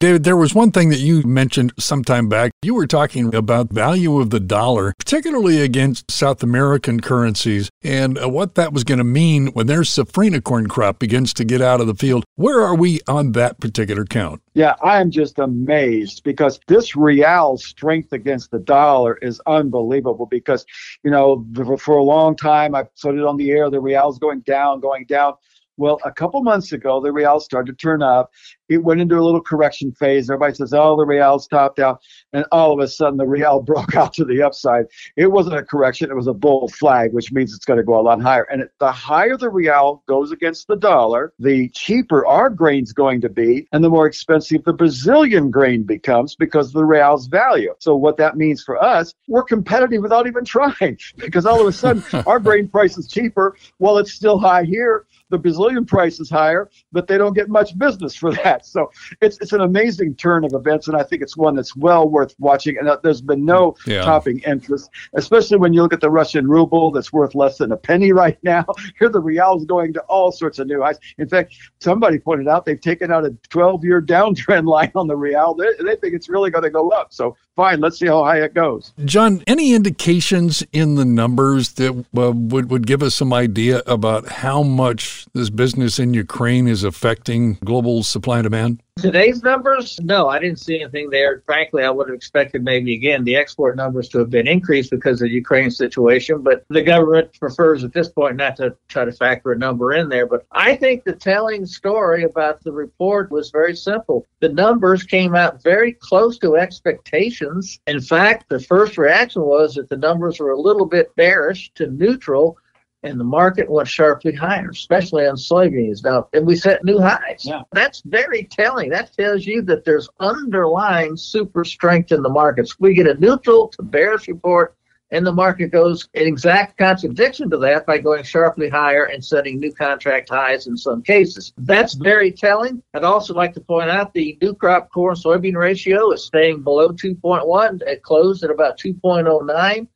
David, there was one thing that you mentioned some time back. You were talking about value of the dollar, particularly against South American currencies, and uh, what that was going to mean when their safrinha corn crop begins to get out of the field. Where are we on that particular count? Yeah, I am just amazed because this real strength against the dollar is unbelievable. Because, you know, for a long time, I've said it on the air, the real's going down, going down. Well, a couple months ago, the real started to turn up. It went into a little correction phase. Everybody says, oh, the real's topped out. And all of a sudden, the real broke out to the upside. It wasn't a correction, it was a bull flag, which means it's going to go a lot higher. And it, the higher the real goes against the dollar, the cheaper our grain's going to be, and the more expensive the Brazilian grain becomes because of the real's value. So, what that means for us, we're competitive without even trying because all of a sudden, our grain price is cheaper while it's still high here the Brazilian price is higher, but they don't get much business for that. So it's it's an amazing turn of events, and I think it's one that's well worth watching. And uh, there's been no yeah. topping interest, especially when you look at the Russian ruble that's worth less than a penny right now. Here the real is going to all sorts of new highs. In fact, somebody pointed out they've taken out a 12-year downtrend line on the real. They, they think it's really going to go up. So fine, let's see how high it goes. John, any indications in the numbers that uh, would would give us some idea about how much this business in Ukraine is affecting global supply and demand? Today's numbers, no, I didn't see anything there. Frankly, I would have expected maybe again the export numbers to have been increased because of the Ukraine situation, but the government prefers at this point not to try to factor a number in there. But I think the telling story about the report was very simple. The numbers came out very close to expectations. In fact, the first reaction was that the numbers were a little bit bearish to neutral and the market went sharply higher, especially on soybeans. Now, and we set new highs. Yeah. That's very telling. That tells you that there's underlying super strength in the markets. We get a neutral to bearish report, and the market goes in exact contradiction to that by going sharply higher and setting new contract highs in some cases. That's mm-hmm. very telling. I'd also like to point out the new crop corn soybean ratio is staying below 2.1. It closed at about 2.09.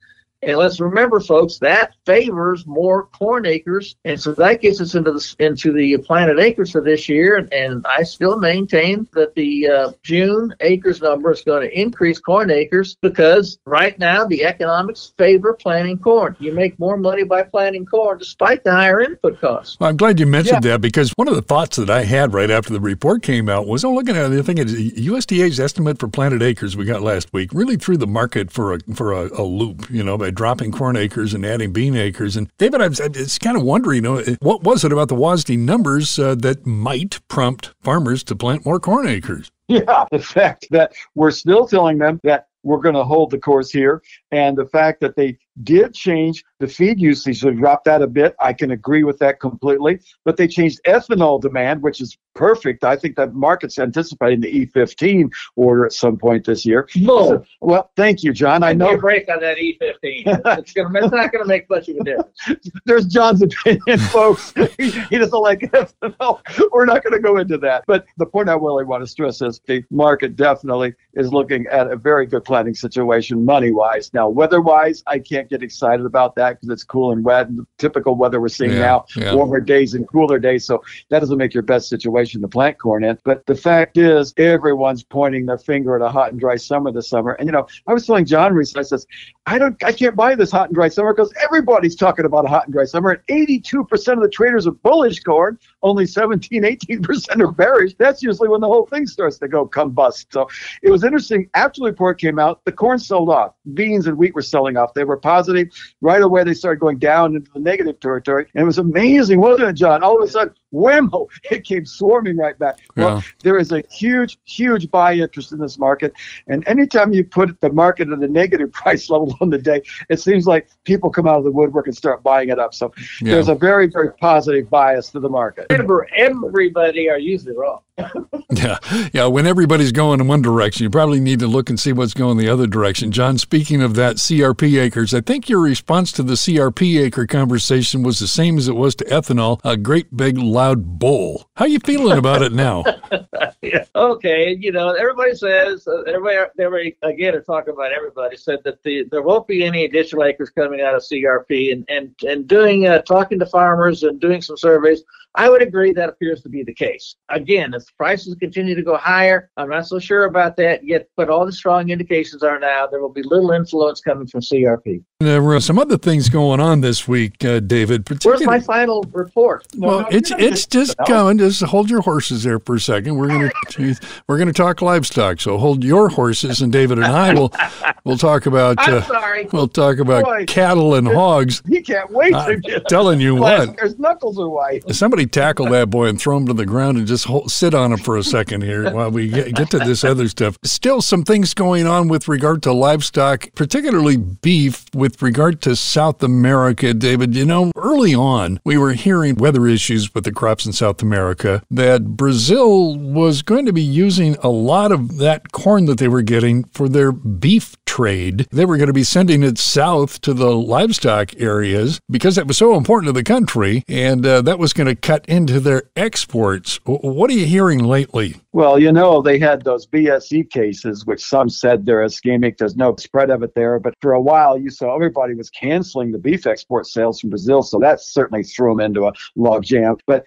And let's remember, folks, that favors more corn acres, and so that gets us into the into the planted acres for this year. And, and I still maintain that the uh, June acres number is going to increase corn acres because right now the economics favor planting corn. You make more money by planting corn despite the higher input costs. Well, I'm glad you mentioned yeah. that because one of the thoughts that I had right after the report came out was, oh, looking at it, I think it's USDA's estimate for planted acres we got last week really threw the market for a for a, a loop. You know, by dropping corn acres and adding bean acres. And David, I was, I was kind of wondering, you know, what was it about the WASDE numbers uh, that might prompt farmers to plant more corn acres? Yeah, the fact that we're still telling them that we're going to hold the course here, and the fact that they did change the feed usage, so dropped that a bit. I can agree with that completely. But they changed ethanol demand, which is perfect. I think that market's anticipating the E15 order at some point this year. No. So, well, thank you, John. I know. break on that E15. it's, gonna, it's not going to make much of a difference. There's John's opinion, folks. he, he doesn't like ethanol. We're not going to go into that. But the point I really want to stress is the market definitely is looking at a very good planning situation money wise. Now, weather wise, I can't get excited about that because it's cool and wet and typical weather we're seeing yeah, now, yeah. warmer days and cooler days. So that doesn't make your best situation to plant corn in. But the fact is, everyone's pointing their finger at a hot and dry summer this summer. And you know, I was telling John recently, I says, I don't, I can't buy this hot and dry summer because everybody's talking about a hot and dry summer. And 82% of the traders are bullish corn, only 17, 18% are bearish. That's usually when the whole thing starts to go combust. So it was interesting. After the report came out, the corn sold off. Beans wheat were selling off. They were positive. Right away, they started going down into the negative territory. And it was amazing, wasn't it, John? All of a sudden, whammo, it came swarming right back. Well, yeah. there is a huge, huge buy interest in this market. And anytime you put the market at a negative price level on the day, it seems like people come out of the woodwork and start buying it up. So yeah. there's a very, very positive bias to the market. Remember, everybody are usually wrong. yeah, yeah. When everybody's going in one direction, you probably need to look and see what's going the other direction. John, speaking of that CRP acres, I think your response to the CRP acre conversation was the same as it was to ethanol. A great big loud bull. How you feeling about it now? yeah. Okay, you know, everybody says, uh, everybody, everybody again, are talking about everybody said that the there won't be any additional acres coming out of CRP, and and and doing uh, talking to farmers and doing some surveys. I would agree that appears to be the case. Again, if prices continue to go higher, I'm not so sure about that yet, but all the strong indications are now there will be little influence coming from CRP. There were some other things going on this week, uh, David. Where's my final report? Well, no, it's it's just coming. Just hold your horses there for a second. We're gonna we're gonna talk livestock. So hold your horses, and David and I will we'll talk about. I'm uh, sorry. We'll talk about Boy, cattle and hogs. He can't wait. I'm telling you what. His knuckles are white. Somebody tackle that boy and throw him to the ground and just hold, sit on him for a second here while we get, get to this other stuff. Still, some things going on with regard to livestock, particularly beef, with regard to South America. David, you know, early on, we were hearing weather issues with the crops in South America, that Brazil was going to be using a lot of that corn that they were getting for their beef trade. They were going to be sending it south to the livestock areas because that was so important to the country, and uh, that was going to cut into their exports. What are you hearing lately? Well, you know, they had those BSE cases, which some said they're ischemic. There's no spread of it there. But for a while, you saw everybody was canceling the beef export sales from Brazil. So that certainly threw them into a logjam. But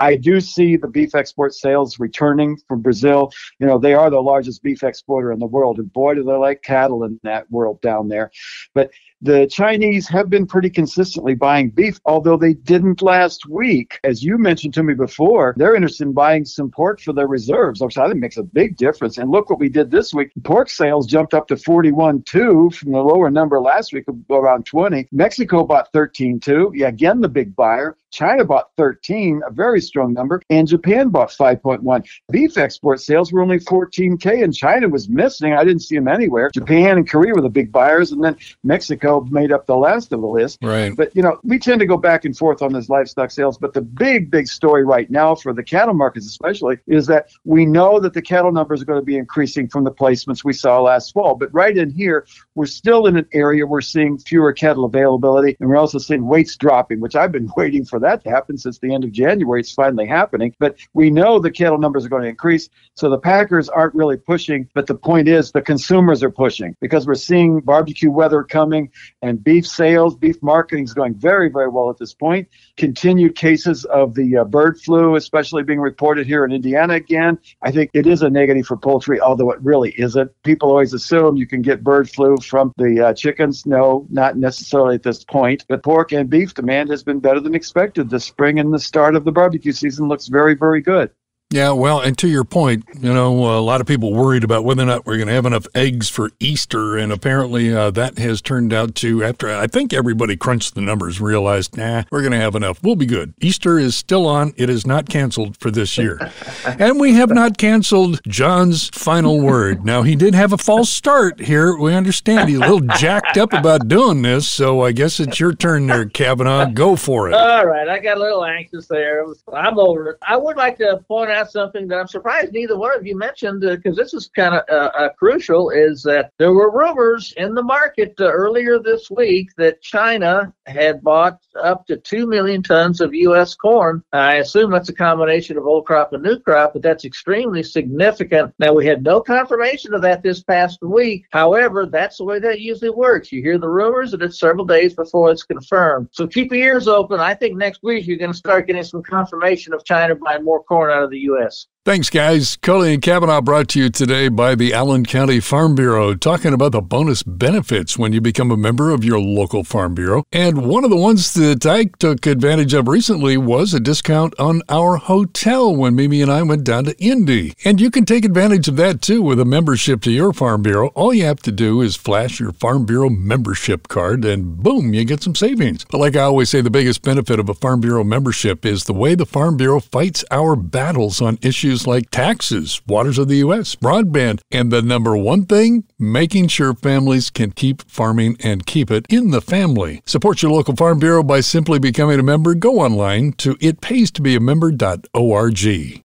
I do see the beef export sales returning from Brazil. You know, they are the largest beef exporter in the world. And boy, do they like cattle in that world down there. But the Chinese have been pretty consistently buying beef, although they didn't last week. As you mentioned to me before, they're interested in buying some pork for their reserves, which I think makes a big difference. And look what we did this week. Pork sales jumped up to 41.2 from the lower number last week around 20. Mexico bought 13.2. Yeah, again, the big buyer. China bought 13, a very strong number, and Japan bought 5.1. Beef export sales were only 14K, and China was missing. I didn't see them anywhere. Japan and Korea were the big buyers, and then Mexico made up the last of the list. Right. But, you know, we tend to go back and forth on this livestock sales, but the big, big story right now for the cattle markets, especially, is that we know that the cattle numbers are going to be increasing from the placements we saw last fall. But right in here, we're still in an area where we're seeing fewer cattle availability, and we're also seeing weights dropping, which I've been waiting for that to happen since the end of January. It's finally happening. But we know the cattle numbers are going to increase. So the packers aren't really pushing. But the point is the consumers are pushing because we're seeing barbecue weather coming and beef sales, beef marketing is going very, very well at this point. Continued cases of the uh, bird flu, especially being reported here in Indiana again. I think it is a negative for poultry, although it really isn't. People always assume you can get bird flu from the uh, chickens. No, not necessarily at this point. But pork and beef demand has been better than expected this spring, and the start of the barbecue season looks very, very good. Yeah, well, and to your point, you know, a lot of people worried about whether or not we're going to have enough eggs for Easter, and apparently uh, that has turned out to, after I think everybody crunched the numbers, realized, nah, we're going to have enough. We'll be good. Easter is still on. It is not canceled for this year. and we have not canceled John's final word. Now, he did have a false start here. We understand he's a little jacked up about doing this, so I guess it's your turn there, Kavanaugh. Go for it. All right. I got a little anxious there. I'm over it. I would like to point out something that I'm surprised neither one of you mentioned because uh, this is kind of uh, uh, crucial. Is that there were rumors in the market uh, earlier this week that China had bought up to two million tons of U.S. corn. I assume that's a combination of old crop and new crop, but that's extremely significant. Now we had no confirmation of that this past week. However, that's the way that usually works. You hear the rumors, and it's several days before it's confirmed. So keep your ears open. I think next week you're going to start getting some confirmation of China buying more corn out of the U.S. U.S. Thanks, guys. Cully and Kavanaugh brought to you today by the Allen County Farm Bureau, talking about the bonus benefits when you become a member of your local Farm Bureau. And one of the ones that I took advantage of recently was a discount on our hotel when Mimi and I went down to Indy. And you can take advantage of that too with a membership to your Farm Bureau. All you have to do is flash your Farm Bureau membership card and boom, you get some savings. But like I always say, the biggest benefit of a Farm Bureau membership is the way the Farm Bureau fights our battles on issues issues like taxes, waters of the U.S., broadband, and the number one thing, making sure families can keep farming and keep it in the family. Support your local Farm Bureau by simply becoming a member. Go online to itpaystobeamember.org.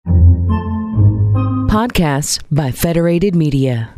Podcasts by Federated Media.